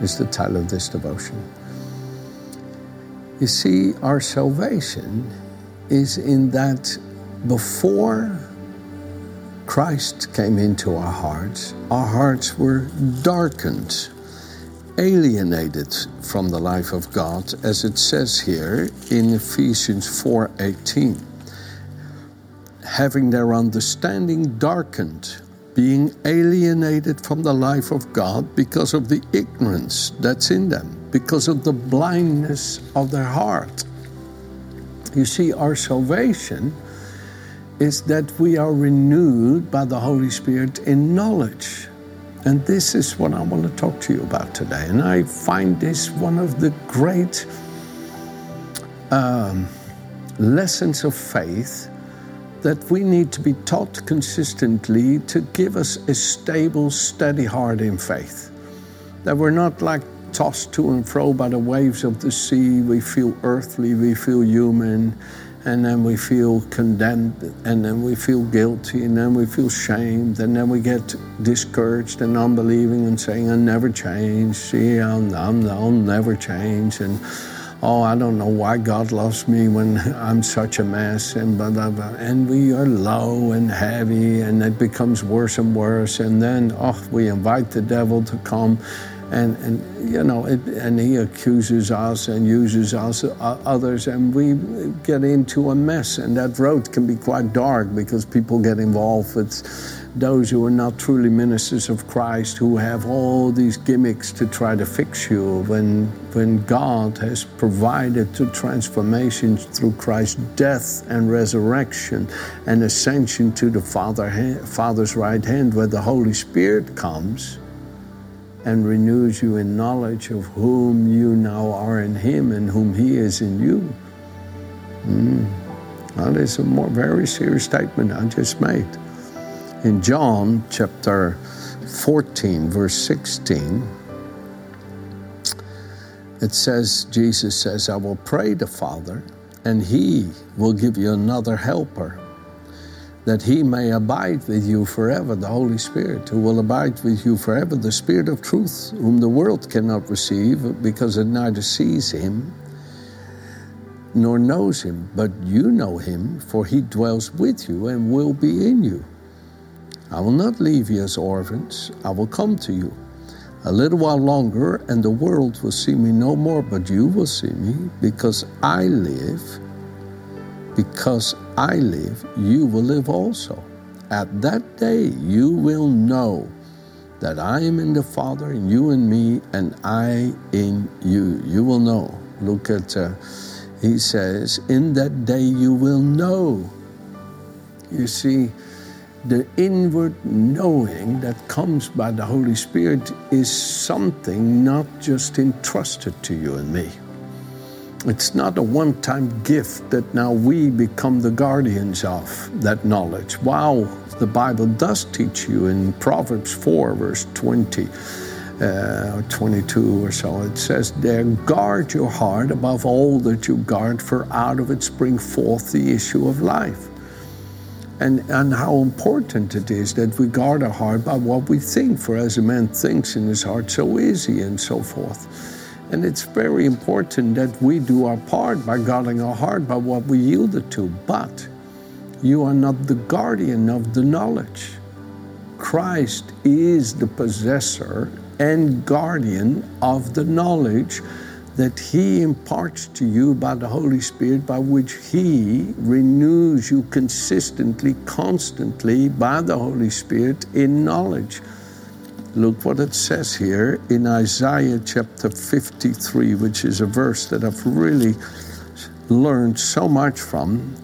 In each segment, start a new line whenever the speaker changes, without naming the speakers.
is the title of this devotion. You see, our salvation is in that before Christ came into our hearts, our hearts were darkened, alienated from the life of God, as it says here in Ephesians 4:18. Having their understanding darkened being alienated from the life of God because of the ignorance that's in them, because of the blindness of their heart. You see, our salvation is that we are renewed by the Holy Spirit in knowledge. And this is what I want to talk to you about today. And I find this one of the great um, lessons of faith that we need to be taught consistently to give us a stable, steady heart in faith. That we're not like tossed to and fro by the waves of the sea. We feel earthly, we feel human, and then we feel condemned, and then we feel guilty, and then we feel shamed, and then we get discouraged and unbelieving and saying, I'll never change. See, I'll, I'll, I'll never change. And oh, I don't know why God loves me when I'm such a mess, and blah, blah, blah. And we are low and heavy, and it becomes worse and worse. And then, oh, we invite the devil to come. And, and you know, it, and he accuses us and uses us, uh, others, and we get into a mess. And that road can be quite dark because people get involved with those who are not truly ministers of Christ, who have all these gimmicks to try to fix you, when, when God has provided the transformation through Christ's death and resurrection and ascension to the Father, Father's right hand, where the Holy Spirit comes and renews you in knowledge of whom you now are in Him and whom He is in you. Mm. That is a more very serious statement I just made. In John chapter 14, verse 16, it says, Jesus says, I will pray the Father, and He will give you another helper, that He may abide with you forever, the Holy Spirit, who will abide with you forever, the Spirit of truth, whom the world cannot receive because it neither sees Him nor knows Him, but you know Him, for He dwells with you and will be in you. I will not leave you as orphans, I will come to you. A little while longer, and the world will see me no more, but you will see me, because I live. Because I live, you will live also. At that day, you will know that I am in the Father, and you in me, and I in you. You will know. Look at, uh, he says, in that day you will know. You see, the inward knowing that comes by the Holy Spirit is something not just entrusted to you and me. It's not a one time gift that now we become the guardians of that knowledge. Wow, the Bible does teach you in Proverbs 4, verse 20. Uh, 22 or so, it says, There guard your heart above all that you guard, for out of it spring forth the issue of life and, and how important it is that we guard our heart by what we think, for as a man thinks in his heart, so is he, and so forth. And it's very important that we do our part by guarding our heart by what we yield it to. But you are not the guardian of the knowledge. Christ is the possessor and guardian of the knowledge that He imparts to you by the Holy Spirit, by which He renews you consistently, constantly by the Holy Spirit in knowledge. Look what it says here in Isaiah chapter 53, which is a verse that I've really learned so much from.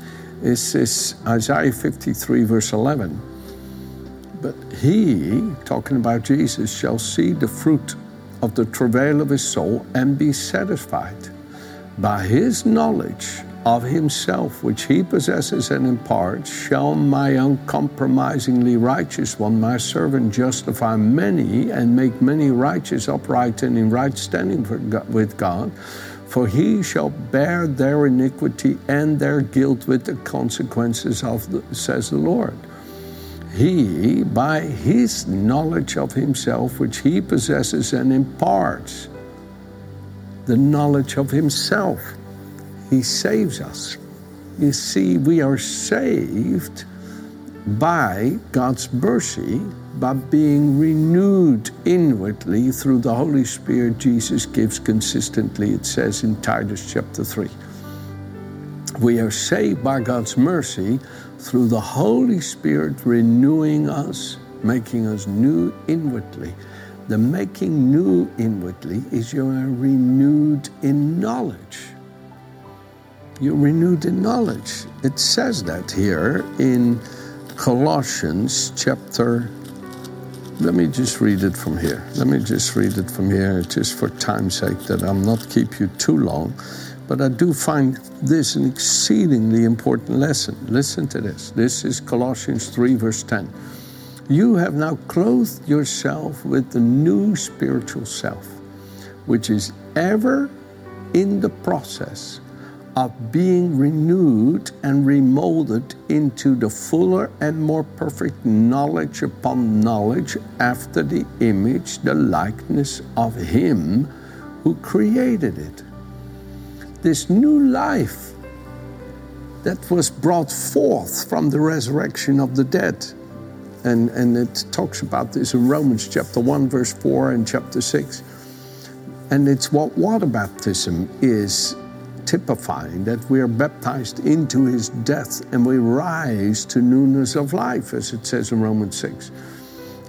It says Isaiah 53, verse 11. But he, talking about Jesus, shall see the fruit of the travail of his soul and be satisfied. By his knowledge of himself, which he possesses and imparts, shall my uncompromisingly righteous one, my servant, justify many and make many righteous, upright, and in right standing with God. For he shall bear their iniquity and their guilt with the consequences of, the, says the Lord. He, by his knowledge of himself, which he possesses and imparts, the knowledge of himself he saves us. You see, we are saved by God's mercy by being renewed inwardly through the Holy Spirit Jesus gives consistently, it says in Titus chapter 3. We are saved by God's mercy through the Holy Spirit renewing us, making us new inwardly. The making new inwardly is you are renewed in knowledge you're renewed in knowledge. It says that here in Colossians chapter. Let me just read it from here. Let me just read it from here, just for time's sake, that I'm not keep you too long. But I do find this an exceedingly important lesson. Listen to this. This is Colossians 3, verse 10. You have now clothed yourself with the new spiritual self, which is ever in the process of being renewed and remolded into the fuller and more perfect knowledge upon knowledge after the image, the likeness of Him who created it. This new life that was brought forth from the resurrection of the dead. And, and it talks about this in Romans chapter 1, verse 4 and chapter 6. And it's what water baptism is typifying that we are baptized into his death and we rise to newness of life, as it says in Romans 6.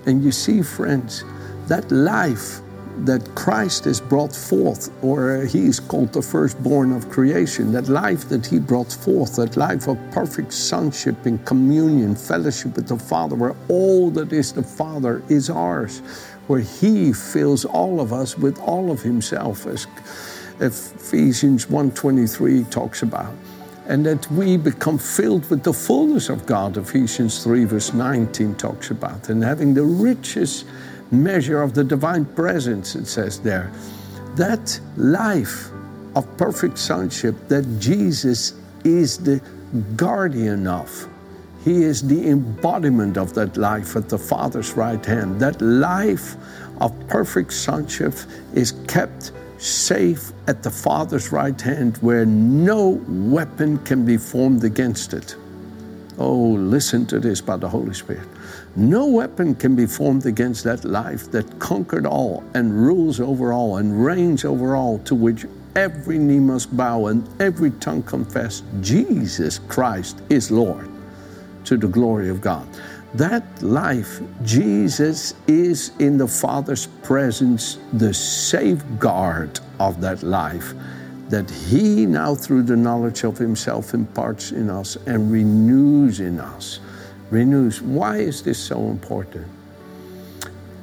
And you see, friends, that life that Christ has brought forth, or he is called the firstborn of creation, that life that he brought forth, that life of perfect sonship and communion, fellowship with the Father, where all that is the Father is ours, where he fills all of us with all of himself, as Ephesians 1.23 talks about. And that we become filled with the fullness of God, Ephesians 3, verse 19 talks about. And having the richest measure of the divine presence, it says there. That life of perfect sonship that Jesus is the guardian of. He is the embodiment of that life at the Father's right hand. That life of perfect sonship is kept safe at the Father's right hand where no weapon can be formed against it. Oh, listen to this by the Holy Spirit. No weapon can be formed against that life that conquered all and rules over all and reigns over all, to which every knee must bow and every tongue confess Jesus Christ is Lord, to the glory of God. That life, Jesus is in the Father's presence, the safeguard of that life that He now, through the knowledge of Himself, imparts in us and renews in us. Renews. Why is this so important?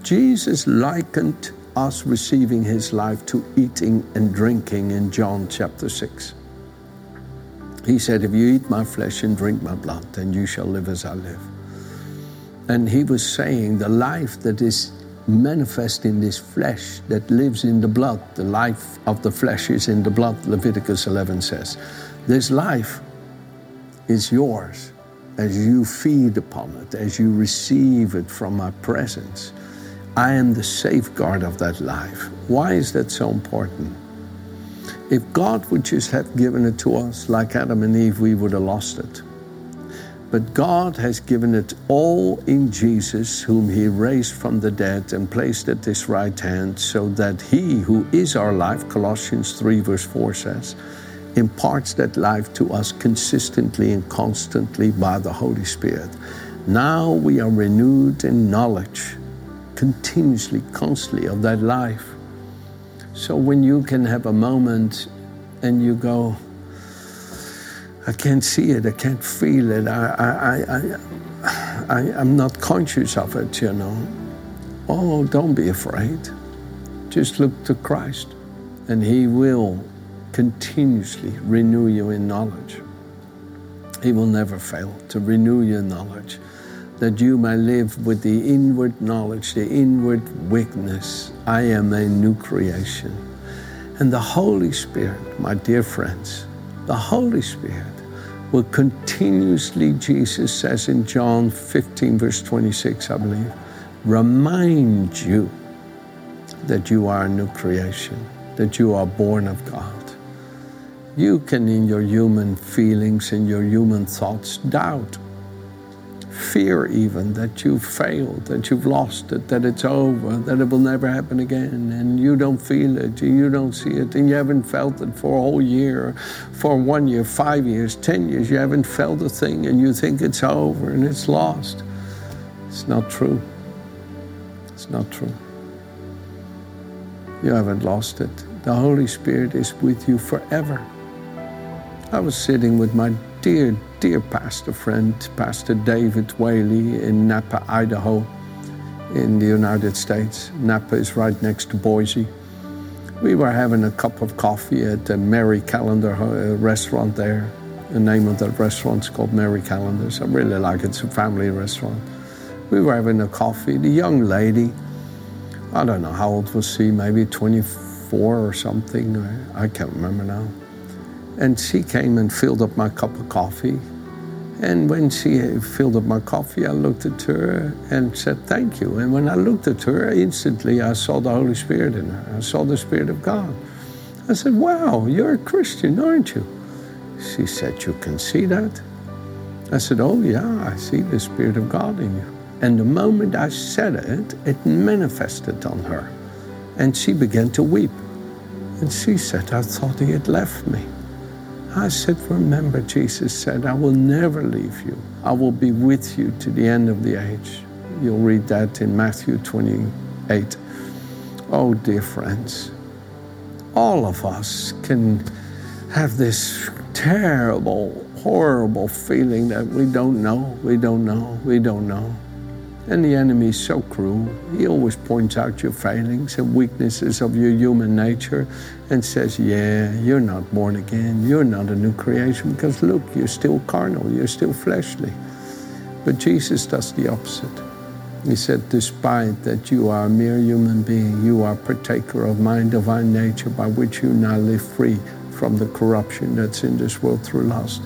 Jesus likened us receiving His life to eating and drinking in John chapter 6. He said, If you eat my flesh and drink my blood, then you shall live as I live. And he was saying the life that is manifest in this flesh that lives in the blood, the life of the flesh is in the blood, Leviticus 11 says. This life is yours as you feed upon it, as you receive it from my presence. I am the safeguard of that life. Why is that so important? If God would just have given it to us like Adam and Eve, we would have lost it. But God has given it all in Jesus, whom He raised from the dead and placed at His right hand, so that He who is our life, Colossians 3, verse 4 says, imparts that life to us consistently and constantly by the Holy Spirit. Now we are renewed in knowledge, continuously, constantly, of that life. So when you can have a moment and you go, I can't see it. I can't feel it. I, I, I, I, I'm not conscious of it, you know. Oh, don't be afraid. Just look to Christ, and He will continuously renew you in knowledge. He will never fail to renew your knowledge, that you may live with the inward knowledge, the inward witness. I am a new creation. And the Holy Spirit, my dear friends, the Holy Spirit will continuously, Jesus says in John 15, verse 26, I believe, remind you that you are a new creation, that you are born of God. You can, in your human feelings, in your human thoughts, doubt, fear even that you've failed, that you've lost it, that it's over, that it will never happen again, and you don't feel it, you don't see it, and you haven't felt it for a whole year, for one year, five years, ten years, you haven't felt a thing, and you think it's over and it's lost. It's not true. It's not true. You haven't lost it. The Holy Spirit is with you forever. I was sitting with my dear, dear pastor friend, Pastor David Whaley in Nampa, Idaho, in the United States. Nampa is right next to Boise. We were having a cup of coffee at the Marie Callender uh, restaurant there. The name of that restaurant is called Marie Callender's. I really like it. It's a family restaurant. We were having a coffee. The young lady, I don't know how old was she, maybe 24 or something. I can't remember now. And she came and filled up my cup of coffee. And when she filled up my coffee, I looked at her and said, Thank you. And when I looked at her, instantly I saw the Holy Spirit in her. I saw the Spirit of God. I said, Wow, you're a Christian, aren't you? She said, You can see that? I said, Oh, yeah, I see the Spirit of God in you. And the moment I said it, it manifested on her. And she began to weep. And she said, I thought he had left me. I said, Remember, Jesus said, I will never leave you. I will be with you to the end of the age. You'll read that in Matthew 28. Oh, dear friends, all of us can have this terrible, horrible feeling that we don't know, we don't know, we don't know. And the enemy is so cruel. He always points out your failings and weaknesses of your human nature and says, Yeah, you're not born again. You're not a new creation because look, you're still carnal, you're still fleshly. But Jesus does the opposite. He said, Despite that you are a mere human being, you are partaker of my divine nature by which you now live free from the corruption that's in this world through lust.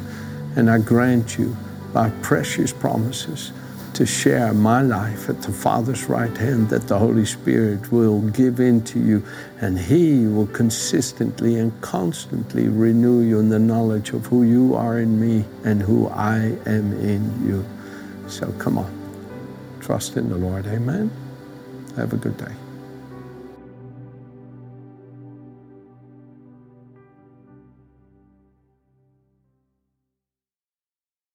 And I grant you by precious promises to share my life at the Father's right hand, that the Holy Spirit will give into you, and He will consistently and constantly renew you in the knowledge of who you are in me and who I am in you. So come on, trust in the Lord. Amen. Have a good day.